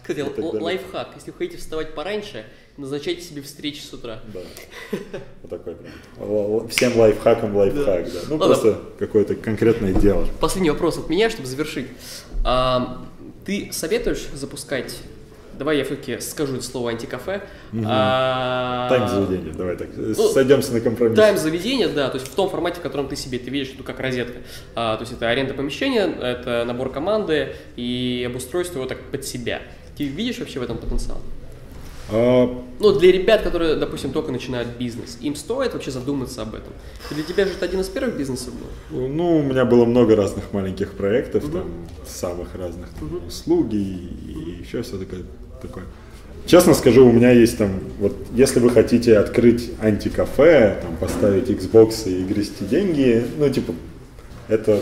Кстати, лайфхак, если вы хотите вставать пораньше, назначайте себе встречи с утра. Да, вот такой прям. Всем лайфхаком лайфхак, да. Ну, просто какое-то конкретное дело. Последний вопрос от меня, чтобы завершить. Ты советуешь запускать Давай я все-таки скажу это слово антикафе. Угу. А... Тайм заведения, давай так. Ну, Сойдемся на компромисс. Тайм заведения, да, то есть в том формате, в котором ты себе это видишь, ну как розетка. А, то есть это аренда помещения, это набор команды и обустройство его так под себя. Ты видишь вообще в этом потенциал? А... Ну, для ребят, которые, допустим, только начинают бизнес, им стоит вообще задуматься об этом. Для тебя же это один из первых бизнесов был? Ну, у меня было много разных маленьких проектов, угу. там, самых разных, там, угу. услуги и еще все такое такое. Честно скажу, у меня есть там, вот если вы хотите открыть антикафе, там поставить Xbox и грести деньги, ну типа, это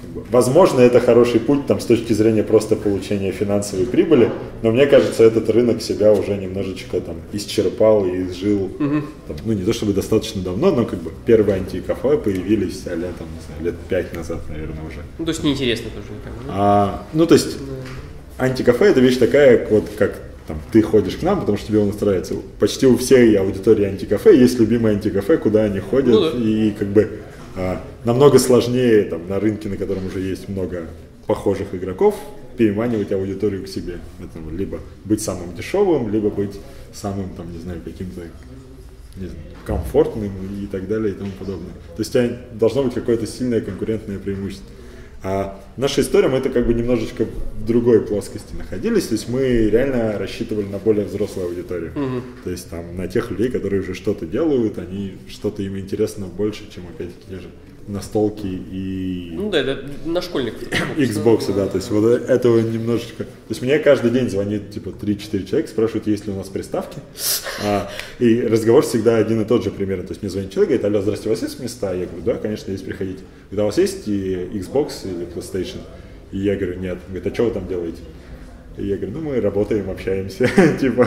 как бы, возможно, это хороший путь там, с точки зрения просто получения финансовой прибыли, но мне кажется, этот рынок себя уже немножечко там исчерпал и изжил, там, ну не то чтобы достаточно давно, но как бы первые антикафе появились а лет, там, не знаю, лет пять назад, наверное, уже. Ну, то есть неинтересно тоже никому. да? А, ну, то есть, антикафе это вещь такая, вот как там, ты ходишь к нам, потому что тебе он нравится. Почти у всей аудитории антикафе есть любимые антикафе, куда они ходят, Ну да. и как бы а, намного сложнее там, на рынке, на котором уже есть много похожих игроков, переманивать аудиторию к себе. Это либо быть самым дешевым, либо быть самым, там, не знаю, каким-то не знаю, комфортным и так далее и тому подобное. То есть у тебя должно быть какое-то сильное конкурентное преимущество. А наша история, мы это как бы немножечко в другой плоскости находились, то есть мы реально рассчитывали на более взрослую аудиторию. То есть там на тех людей, которые уже что-то делают, они что-то им интересно больше, чем опять-таки те же настолки и Ну да, это на школьников. Xbox, да, то есть вот этого немножечко... То есть мне каждый день звонит типа 3-4 человека, спрашивают, есть ли у нас приставки. А, и разговор всегда один и тот же примерно. То есть мне звонит человек, говорит, алло, здравствуйте, у вас есть места? Я говорю, да, конечно, есть, приходите. Говорит, а у вас есть и Xbox или PlayStation? И я говорю, нет. Говорит, а что вы там делаете? И я говорю, ну мы работаем, общаемся, типа,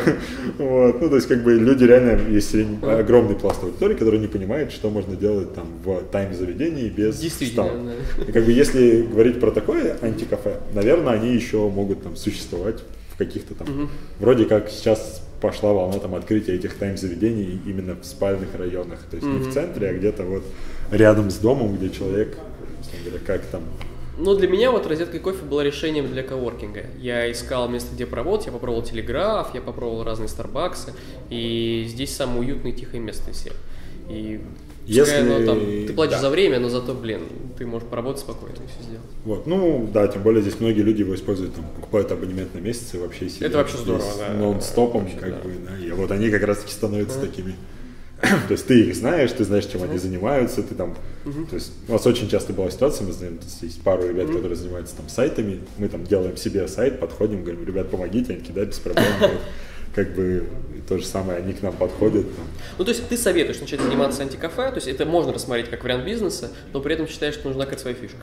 вот, ну то есть как бы люди реально, есть огромный пласт аудитории, который не понимает, что можно делать там в тайм-заведении без Действительно, да. И как бы если говорить про такое антикафе, наверное, они еще могут там существовать в каких-то там, вроде как сейчас пошла волна там открытия этих тайм-заведений именно в спальных районах, то есть не в центре, а где-то вот рядом с домом, где человек, говоря, как там Ну, для меня вот розетка кофе была решением для коворкинга. Я искал место, где поработать, я попробовал телеграф, я попробовал разные Старбаксы, и здесь самое уютное и тихое место из всех. И пускай Если- оно там, ты платишь да. за время, но зато, блин, ты можешь поработать спокойно и все сделать. Вот, ну да, тем более здесь многие люди его используют, там, покупают абонемент на месяц и вообще сидят Это вообще здорово, да. нон-стопом, Вообще как здорово. бы, да, и вот они как раз таки становятся такими. То есть ты их знаешь, ты знаешь, чем они занимаются, ты там, то есть у нас очень часто была ситуация, мы знаем, есть пару ребят, которые занимаются там сайтами, мы там делаем себе сайт, подходим, говорим, ребят, помогите, они такие, да, без проблем, как бы то же самое, они к нам подходят, Ну, то есть ты советуешь начать заниматься антикафе, то есть это можно рассмотреть как вариант бизнеса, но при этом считаешь, что нужна какая-то своя фишка.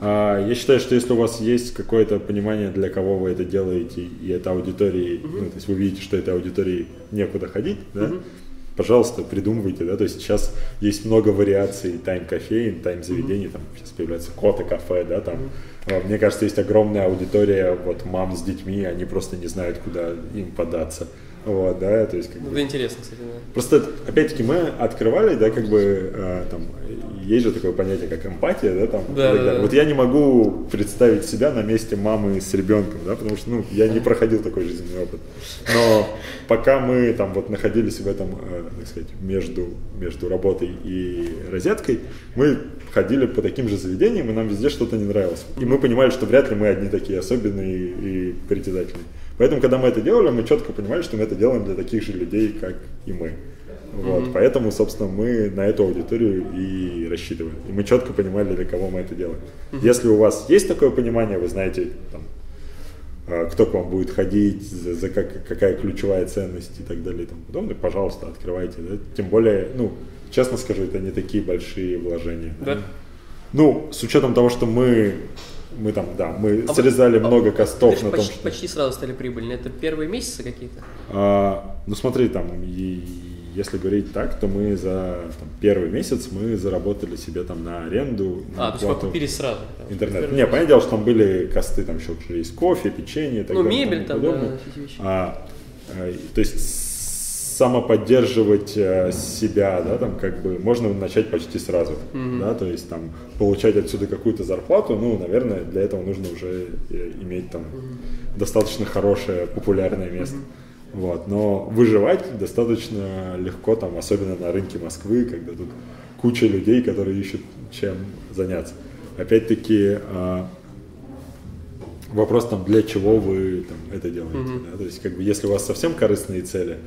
А, Я считаю, что если у вас есть какое-то понимание, для кого вы это делаете, и это аудитории, ну, то есть вы видите, что этой аудитории некуда ходить, да, пожалуйста, придумывайте, да, то есть сейчас есть много вариаций тайм-кофеин, тайм-заведений, там сейчас появляются коты кафе, да, там, А, мне кажется, есть огромная аудитория, вот, мам с детьми, они просто не знают, куда им податься, вот, да, то есть как бы... Это интересно, кстати, да. Просто, опять-таки, мы открывали, да, как бы, э, там, есть же такое понятие, как эмпатия, да, там, Да, да, да. Вот я не могу представить себя на месте мамы с ребенком, да, потому что, ну, я не проходил такой жизненный опыт. Но пока мы, там, вот находились в этом, э, так сказать, между, между работой и розеткой, мы ходили по таким же заведениям, и нам везде что-то не нравилось. И мы понимали, что вряд ли мы одни такие особенные и притязательные. Поэтому, когда мы это делали, мы четко понимали, что мы это делаем для таких же людей, как и мы. Вот, Поэтому, собственно, мы на эту аудиторию и рассчитываем. И мы четко понимали, для кого мы это делаем. Если у вас есть такое понимание, вы знаете, там, а, кто к вам будет ходить, за, за как- какая ключевая ценность и так далее и тому подобное, пожалуйста, открывайте. да. Тем более, ну, честно скажу, это не такие большие вложения. Да? Ну, с учетом того, что мы, мы там, да, мы А вы- срезали а много вы костов на том, почти, что... почти сразу стали прибыльны. Это первые месяцы какие-то? А, ну смотри, там, и- если говорить так, то мы за там, первый месяц мы заработали себе там на аренду, на А, то есть вы купили сразу? интернет. Не, понятное дело, что там были косты, там еще есть кофе, печенье так Ну, далее. мебель там, да. А, э, то есть самоподдерживать э, себя, да, там как бы можно начать почти сразу, да, то есть там получать отсюда какую-то зарплату, ну, наверное, для этого нужно уже э, иметь там достаточно хорошее популярное место. Вот, но выживать достаточно легко там, особенно на рынке Москвы, когда тут куча людей, которые ищут чем заняться. Опять-таки, а, вопрос там, для чего вы там, это делаете. да? То есть, как бы, если у вас совсем корыстные цели,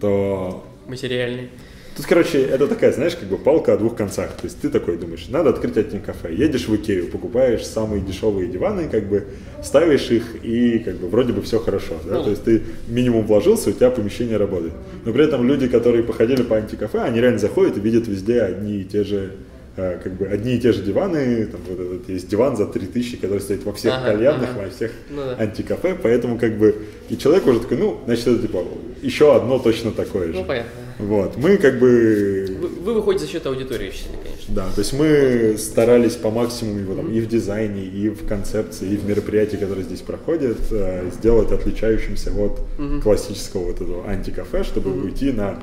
то Материальный. Тут, короче, это такая, знаешь, как бы палка о двух концах. То есть ты такой думаешь, надо открыть один кафе. Едешь в Икею, покупаешь самые дешевые диваны, как бы ставишь их и как бы вроде бы все хорошо. Да? Ну. То есть ты минимум вложился, у тебя помещение работает. Но при этом люди, которые походили по антикафе, они реально заходят и видят везде одни и те же э, как бы одни и те же диваны, там вот этот есть диван за 3000, который стоит во всех Ага, кальянных, ага. во всех Ну да. антикафе, поэтому как бы и человек уже такой, ну, значит, это типа еще одно точно такое же. Ну, понятно. Вот, мы как бы Вы, вы выходите за счет аудитории, конечно. да, то есть мы старались по максимуму его там и в дизайне, и в концепции, и в мероприятии, которые здесь проходят, э, сделать отличающимся от классического вот этого антикафе, чтобы уйти на,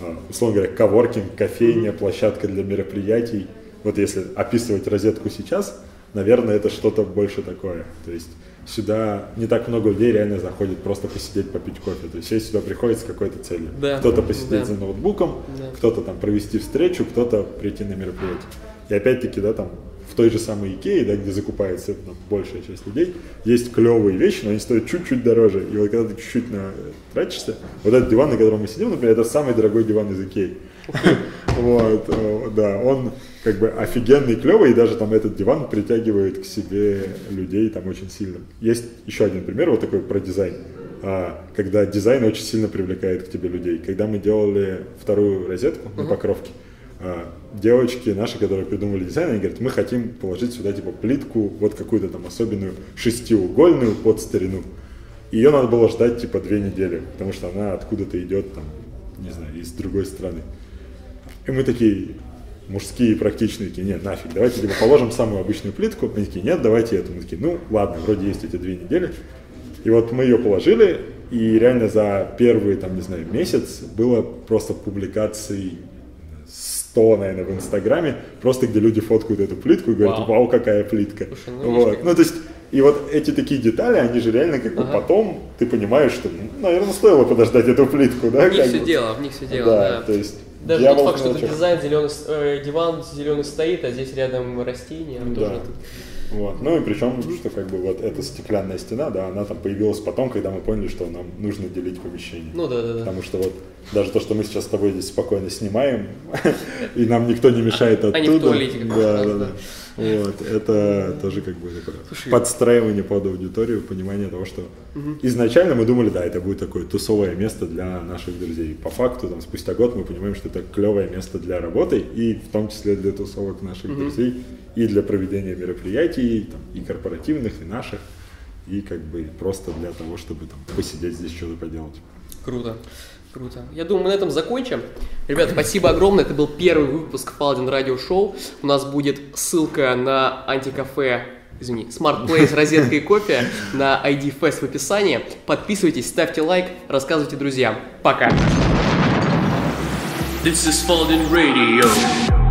э, условно говоря, коворкинг, кофейня, площадка для мероприятий. Вот если описывать розетку сейчас, наверное, это что-то больше такое. То есть сюда не так много людей реально заходит просто посидеть, попить кофе. То есть все сюда приходят с какой-то целью. Да, Кто-то посидеть да. за ноутбуком, Да. кто-то там провести встречу, кто-то прийти на мероприятие. И опять-таки, да, там в той же самой Икее, да, где закупается ну, большая часть людей, есть клевые вещи, но они стоят чуть-чуть дороже. И вот когда ты чуть-чуть на, тратишься, вот этот диван, на котором мы сидим, например, это самый дорогой диван из Икеи. Вот, э, да, он как бы офигенный, клевый, и даже там этот диван притягивает к себе людей там очень сильно. Есть еще один пример вот такой про дизайн. А, когда дизайн очень сильно привлекает к тебе людей. Когда мы делали вторую розетку на покровке, а, девочки наши, которые придумали дизайн, они говорят, мы хотим положить сюда типа плитку, вот какую-то там особенную шестиугольную под старину. Ее надо было ждать типа две недели, потому что она откуда-то идет там, не знаю, из другой страны. И мы такие мужские практичные, такие, нет, нафиг, давайте либо положим самую обычную плитку. Они такие, нет, давайте эту. Мы такие, ну ладно, вроде есть эти две недели. И вот мы ее положили, и реально за первый, там, не знаю, месяц было просто публикаций 100, наверное, в Инстаграме, просто где люди фоткают эту плитку и говорят, Вау. вау, какая плитка. Слушай, ну, вот. как- ну, то есть, и вот эти такие детали, они же реально как бы Ага. потом ты понимаешь, что, ну, наверное, стоило подождать эту плитку, да? В них все бы. дело, в них все дело, да, да. то есть Даже тот факт, что это дизайн зеленый, э, диван зеленый стоит, а здесь рядом растения, Да. тоже тут- Вот. Ну и причем, что как бы вот эта стеклянная стена, да, она там появилась потом, когда мы поняли, что нам нужно делить помещение. Ну да, да, да. Потому что вот даже то, что мы сейчас с тобой здесь спокойно снимаем, и нам никто не мешает оттуда. Они в туалете как да, да, да. Вот, это тоже как бы Слушай, подстраивание под аудиторию, понимание того, что изначально мы думали, да, это будет такое тусовое место для наших друзей. По факту, там, спустя год мы понимаем, что это клевое место для работы, и в том числе для тусовок наших друзей, и для проведения мероприятий, там, и корпоративных, и наших, и как бы просто для того, чтобы там посидеть здесь что-то поделать. Круто. Круто. Я думаю, мы на этом закончим. Ребят, спасибо огромное. Это был первый выпуск Паладин Радио Шоу. У нас будет ссылка на антикафе, извини, Smart Play с розеткой и кофе на ID Fest в описании. Подписывайтесь, ставьте лайк, рассказывайте друзьям. Пока. This is Radio.